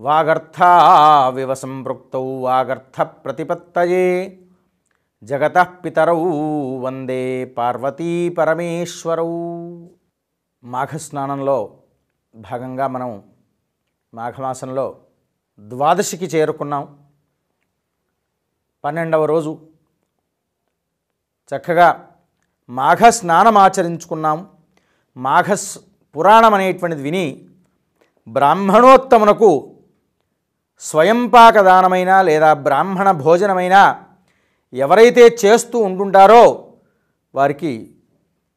వాగర్థావివ సంపృక్తౌ వాగర్థ ప్రతిపత్తయే. జగత పితరౌ వందే పార్వతీ పరమేశ్వరౌ. మాఘస్నానంలో భాగంగా మనం మాఘమాసంలో ద్వాదశికి చేరుకున్నాం. పన్నెండవ రోజు చక్కగా మాఘ స్నానం ఆచరించుకున్నాం. మాఘ పురాణం అనేటువంటిది విని బ్రాహ్మణోత్తమునకు స్వయంపాక దానమైనా లేదా బ్రాహ్మణ భోజనమైనా ఎవరైతే చేస్తూ ఉంటుంటారో వారికి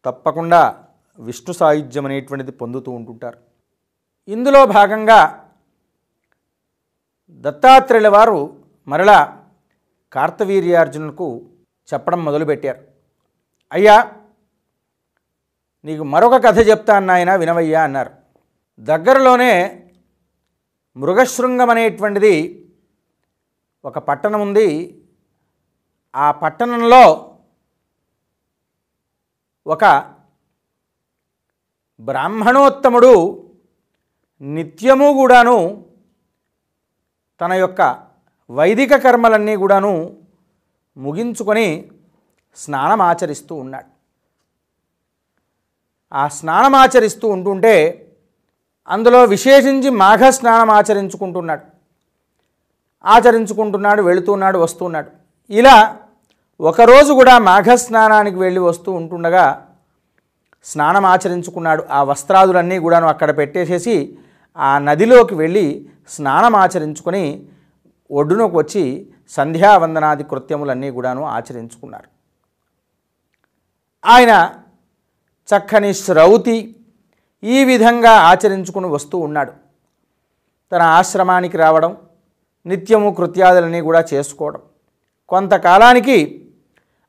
తప్పకుండా విష్ణు సాయుధ్యం అనేటువంటిది పొందుతూ ఉంటుంటారు. ఇందులో భాగంగా దత్తాత్రేయుల వారు మరలా కార్తవీర్యార్జునులకు చెప్పడం మొదలుపెట్టారు. అయ్యా నీకు మరొక కథ చెప్తాను నాయన వినవయ్యా అన్నారు. దగ్గరలోనే మృగశృంగం అనేటువంటిది ఒక పట్టణం ఉంది ఆ పట్టణంలో ఒక బ్రాహ్మణోత్తముడు నిత్యము కూడాను తన యొక్క వైదిక కర్మలన్నీ కూడాను ముగించుకొని స్నానం ఆచరిస్తూ ఉన్నాడు. ఆ స్నానం ఆచరిస్తూ ఉంటుంటే అందులో విశేషించి మాఘ స్నానం ఆచరించుకుంటున్నాడు. ఆచరించుకుంటున్నాడు వెళుతున్నాడు వస్తున్నాడు. ఇలా ఒకరోజు కూడా మాఘ స్నానానికి వెళ్ళి వస్తూ ఉంటుండగా స్నానం ఆచరించుకున్నాడు. ఆ వస్త్రాదులన్నీ కూడాను అక్కడ పెట్టేసేసి ఆ నదిలోకి వెళ్ళి స్నానం ఆచరించుకొని ఒడ్డునకు వచ్చి సంధ్యావందనాది కృత్యములన్నీ కూడాను ఆచరించుకున్నారు. ఆయన చక్కని శ్రౌతి ఈ విధంగా ఆచరించుకుని వస్తూ ఉన్నాడు. తన ఆశ్రమానికి రావడం నిత్యము కృత్యాదులని కూడా చేసుకోవడం. కొంతకాలానికి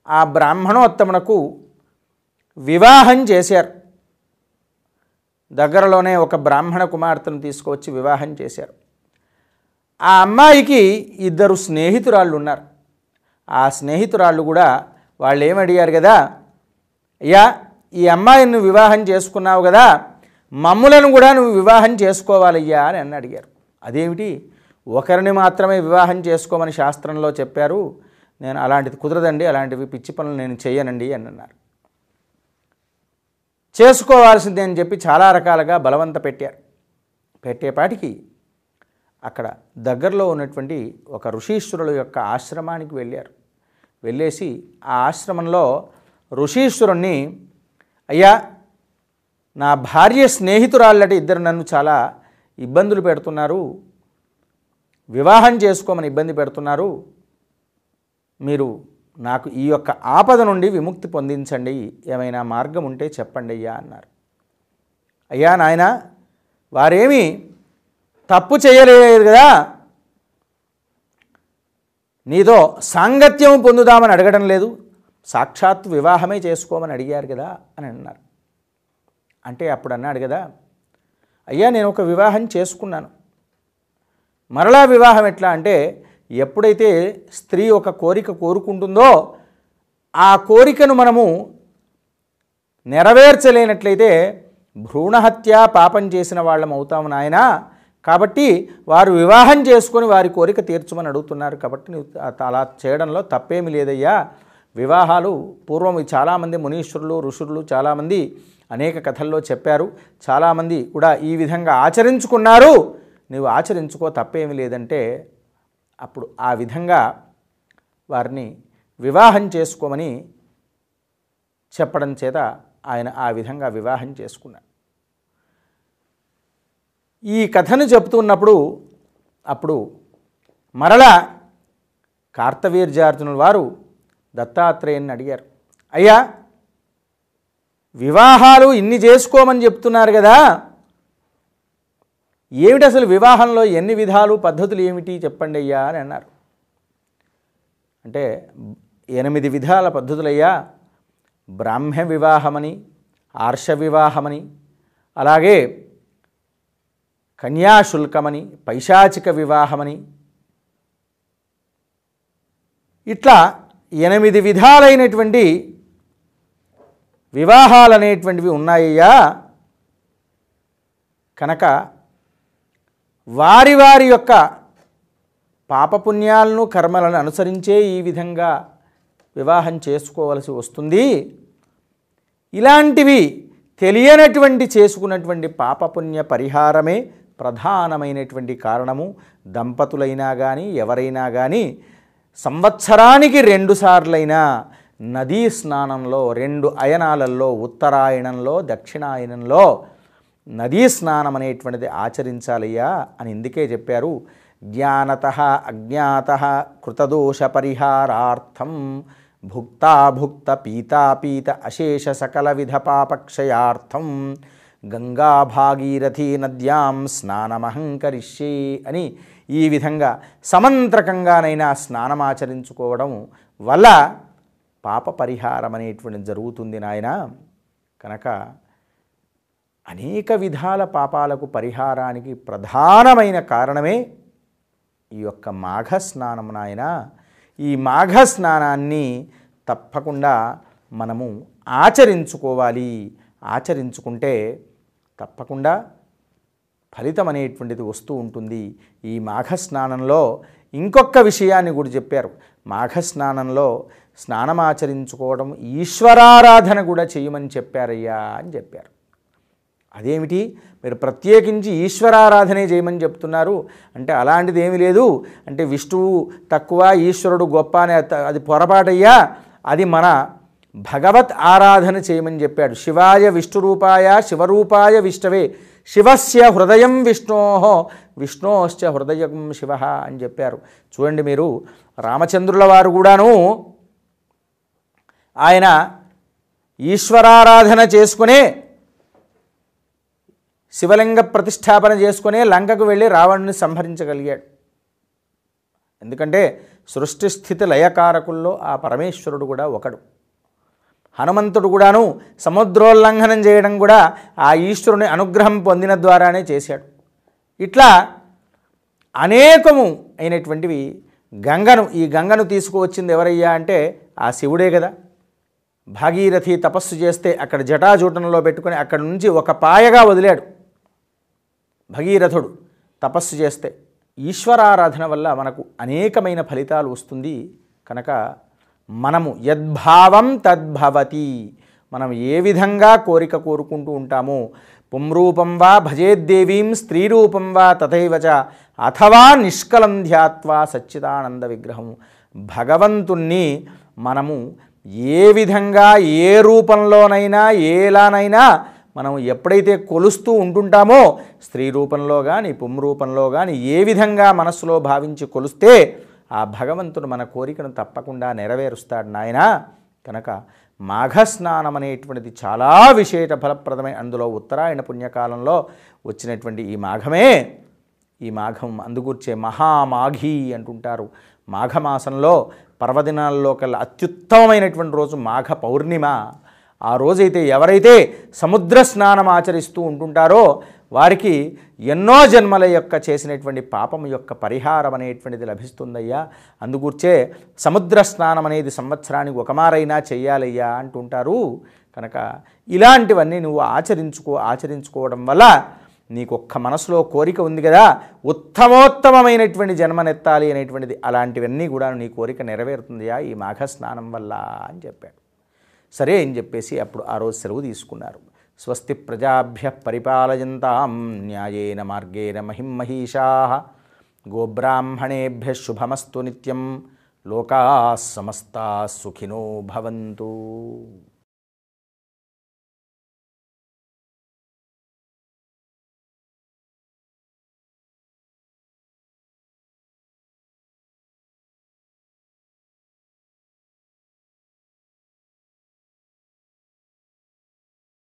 ఆ బ్రాహ్మణోత్తమునకు వివాహం చేశారు. దగ్గరలోనే ఒక బ్రాహ్మణ కుమార్తెను తీసుకువచ్చి వివాహం చేశారు. ఆ అమ్మాయికి ఇద్దరు స్నేహితురాళ్ళు ఉన్నారు. ఆ స్నేహితురాళ్ళు కూడా వాళ్ళు ఏమడిగారు కదా అయ్యా ఈ అమ్మాయిని వివాహం చేసుకున్నావు కదా మమ్ములను కూడా నువ్వు వివాహం చేసుకోవాలయ్యా అని అన్న అడిగారు. అదేమిటి? ఒకరిని మాత్రమే వివాహం చేసుకోమని శాస్త్రంలో చెప్పారు. నేను అలాంటిది కుదరదండి అలాంటివి పిచ్చి పనులు నేను చేయనండి అని అన్నారు. చేసుకోవాల్సిందే అని చెప్పి చాలా రకాలుగా బలవంత పెట్టారు. పెట్టేపాటికి అక్కడ దగ్గరలో ఉన్నటువంటి ఒక ఋషీశ్వరుల యొక్క ఆశ్రమానికి వెళ్ళారు. వెళ్ళేసి ఆ ఆశ్రమంలో ఋషీశ్వరుణ్ణి అయ్యా నా భార్య స్నేహితురాళ్ళటి ఇద్దరు నన్ను చాలా ఇబ్బందులు పెడుతున్నారు. వివాహం చేసుకోమని ఇబ్బంది పెడుతున్నారు. మీరు నాకు ఈ యొక్క ఆపద నుండి విముక్తి పొందించండి. ఏమైనా మార్గం ఉంటే చెప్పండి అయ్యా అన్నారు. అయ్యా నాయన వారేమీ తప్పు చేయలేదు కదా? నీతో సాంగత్యం పొందుదామని అడగడం లేదు. సాక్షాత్ వివాహమే చేసుకోమని అడిగారు కదా అని అన్నారు. అంటే అప్పుడు అన్నాడు కదా అయ్యా నేను ఒక వివాహం చేసుకున్నాను. మరలా వివాహం ఎట్లా అంటే ఎప్పుడైతే స్త్రీ ఒక కోరిక కోరుకుంటుందో ఆ కోరికను మనము నెరవేర్చలేనట్లయితే భ్రూణహత్య పాపం చేసిన వాళ్ళం అవుతాము నాయన. కాబట్టి వారు వివాహం చేసుకొని వారి కోరిక తీర్చమని అడుగుతున్నారు కాబట్టి నువ్వు అలా చేయడంలో తప్పేమి లేదయ్యా. వివాహాలు పూర్వం చాలామంది మునీశ్వరులు ఋషులు చాలామంది అనేక కథల్లో చెప్పారు. చాలామంది కూడా ఈ విధంగా ఆచరించుకున్నారు. నువ్వు ఆచరించుకో తప్పేమీ లేదంటే అప్పుడు ఆ విధంగా వారిని వివాహం చేసుకోమని చెప్పడం చేత ఆయన ఆ విధంగా వివాహం చేసుకున్నాడు. ఈ కథను చెప్తున్నప్పుడు అప్పుడు మరలా కార్తవీర్యార్జునుల వారు దత్తాత్రేయుని అడిగారు. అయ్యా వివాహాలు ఇన్ని చేసుకోమని చెప్తున్నారు కదా. ఏమిటి అసలు వివాహంలో ఎన్ని విధాలు పద్ధతులు ఏమిటి చెప్పండి అయ్యా అని అన్నారు. అంటే ఎనిమిది విధాల పద్ధతులయ్యా బ్రాహ్మ్య వివాహమని ఆర్ష వివాహమని అలాగే కన్యాశుల్కమని పైశాచిక వివాహమని. ఇట్లా ఎనిమిది విధాలైనటువంటి వివాహాలు అనేటువంటివి ఉన్నాయ్యా. కనుక వారి వారి యొక్క పాపపుణ్యాలను కర్మలను అనుసరించే ఈ విధంగా వివాహం చేసుకోవలసి వస్తుంది. ఇలాంటివి తెలియనటువంటి చేసుకున్నటువంటి పాపపుణ్య పరిహారమే ప్రధానమైనటువంటి కారణము. దంపతులైనా కానీ ఎవరైనా కానీ సంవత్సరానికి రెండు సార్లైనా నదీ స్నానంలో రెండు అయనాలలో ఉత్తరాయణంలో దక్షిణాయనంలో నదీ స్నానం అనేటువంటిది ఆచరించాలయ్యా అని ఇందుకే చెప్పారు. జ్ఞానత అజ్ఞాత కృతదోష పరిహారార్థం భుక్తాభుక్త పీతాపీత అశేష సకల విధ పాపక్షయార్థం గంగా భాగీరథీ నద్యాం స్నానమహంకరిష్యే అని ఈ విధంగా సమంత్రకంగానైనా స్నానమాచరించుకోవడం వల్ల పాప పరిహారం అనేటువంటిది జరుగుతుంది నాయన. కనుక అనేక విధాల పాపాలకు పరిహారానికి ప్రధానమైన కారణమే ఈ యొక్క మాఘ స్నానం నాయన. ఈ మాఘ స్నానాన్ని తప్పకుండా మనము ఆచరించుకోవాలి. ఆచరించుకుంటే తప్పకుండా ఫలితం అనేటువంటిది వస్తూ ఉంటుంది. ఈ మాఘ స్నానంలో ఇంకొక విషయాన్ని కూడా చెప్పారు. మాఘ స్నానంలో స్నానం ఈశ్వరారాధన కూడా చేయమని చెప్పారయ్యా అని చెప్పారు. అదేమిటి? మీరు ప్రత్యేకించి ఈశ్వరారాధనే చేయమని చెప్తున్నారు. అంటే అలాంటిది ఏమీ లేదు. అంటే విష్ణువు తక్కువ ఈశ్వరుడు గొప్ప అనే అది పొరపాటయ్యా. అది మన భగవత్ ఆరాధన చేయమని చెప్పాడు. శివాయ విష్ణురూపాయ శివరూపాయ విష్ణవే శివస్య హృదయం విష్ణోహో విష్ణోశ్చ హృదయం శివ అని చెప్పారు. చూడండి మీరు రామచంద్రుల వారు కూడాను ఆయన ఈశ్వరారాధన చేసుకునే శివలింగ ప్రతిష్టాపన చేసుకునే లంకకు వెళ్ళి రావణుని సంహరించగలిగాడు. ఎందుకంటే సృష్టి స్థితి లయకారకుల్లో ఆ పరమేశ్వరుడు కూడా ఒకడు. హనుమంతుడు కూడాను సముద్రోల్లంఘనం చేయడం కూడా ఆ ఈశ్వరుని అనుగ్రహం పొందిన ద్వారానే చేశాడు. ఇట్లా అనేకము అయినటువంటివి గంగను ఈ గంగను తీసుకువచ్చింది ఎవరయ్యా అంటే ఆ శివుడే కదా. భాగీరథి తపస్సు చేస్తే అక్కడ జటాజూటంలో పెట్టుకొని అక్కడి నుంచి ఒక పాయగా వదిలాడు భగీరథుడు తపస్సు చేస్తే. ఈశ్వరారాధన వల్ల మనకు అనేకమైన ఫలితాలు వస్తుంది కనుక మనము యద్భావం తద్భవతి. మనం ఏ విధంగా కోరిక కోరుకుంటూ ఉంటామో పుంరూపం వా భజేద్దేవీం స్త్రీరూపం వా తథైవచ అథవా నిష్కలం ధ్యాత్వా సచ్చిదానంద విగ్రహం. భగవంతుణ్ణి మనము ఏ విధంగా ఏ రూపంలోనైనా ఏలానైనా మనం ఎప్పుడైతే కొలుస్తూ ఉంటుంటామో స్త్రీ రూపంలో కానీ పుంరూపంలో కానీ ఏ విధంగా మనస్సులో భావించి కొలుస్తే ఆ భగవంతుడు మన కోరికను తప్పకుండా నెరవేరుస్తాడు నాయన. కనుక మాఘస్నానం అనేటువంటిది చాలా విశేష ఫలప్రదమై అందులో ఉత్తరాయణ పుణ్యకాలంలో వచ్చినటువంటి ఈ మాఘమే. ఈ మాఘం అందుకూర్చే మహామాఘీ అంటుంటారు. మాఘమాసంలో పర్వదినాల్లో కల్లా అత్యుత్తమమైనటువంటి రోజు మాఘ పౌర్ణిమ. ఆ రోజైతే ఎవరైతే సముద్ర స్నానం ఆచరిస్తూ ఉంటుంటారో వారికి ఎన్నో జన్మల యొక్క చేసినటువంటి పాపం యొక్క పరిహారం అనేటువంటిది లభిస్తుందయ్యా. అందుగూర్చే సముద్ర స్నానం అనేది సంవత్సరానికి ఒకమారైనా చెయ్యాలయ్యా అంటుంటారు. కనుక ఇలాంటివన్నీ నువ్వు ఆచరించుకో ఆచరించుకోవడం వల్ల నీకు ఒక్క మనసులో కోరిక ఉంది కదా. ఉత్తమోత్తమమైనటువంటి జన్మనెత్తాలి అనేటువంటిది. అలాంటివన్నీ కూడా నీ కోరిక నెరవేరుతుందియా ఈ మాఘ స్నానం వల్ల అని చెప్పాడు. సరే అని చెప్పేసి అప్పుడు ఆ రోజు సెలవు తీసుకున్నారు. स्वस्ति प्रजाभ्य परिपालयन्तां न्यायेन मार्गेण महिं महिषाः शुभमस्तु निोका लोकाः समस्ताः सुखिनो भवन्तु।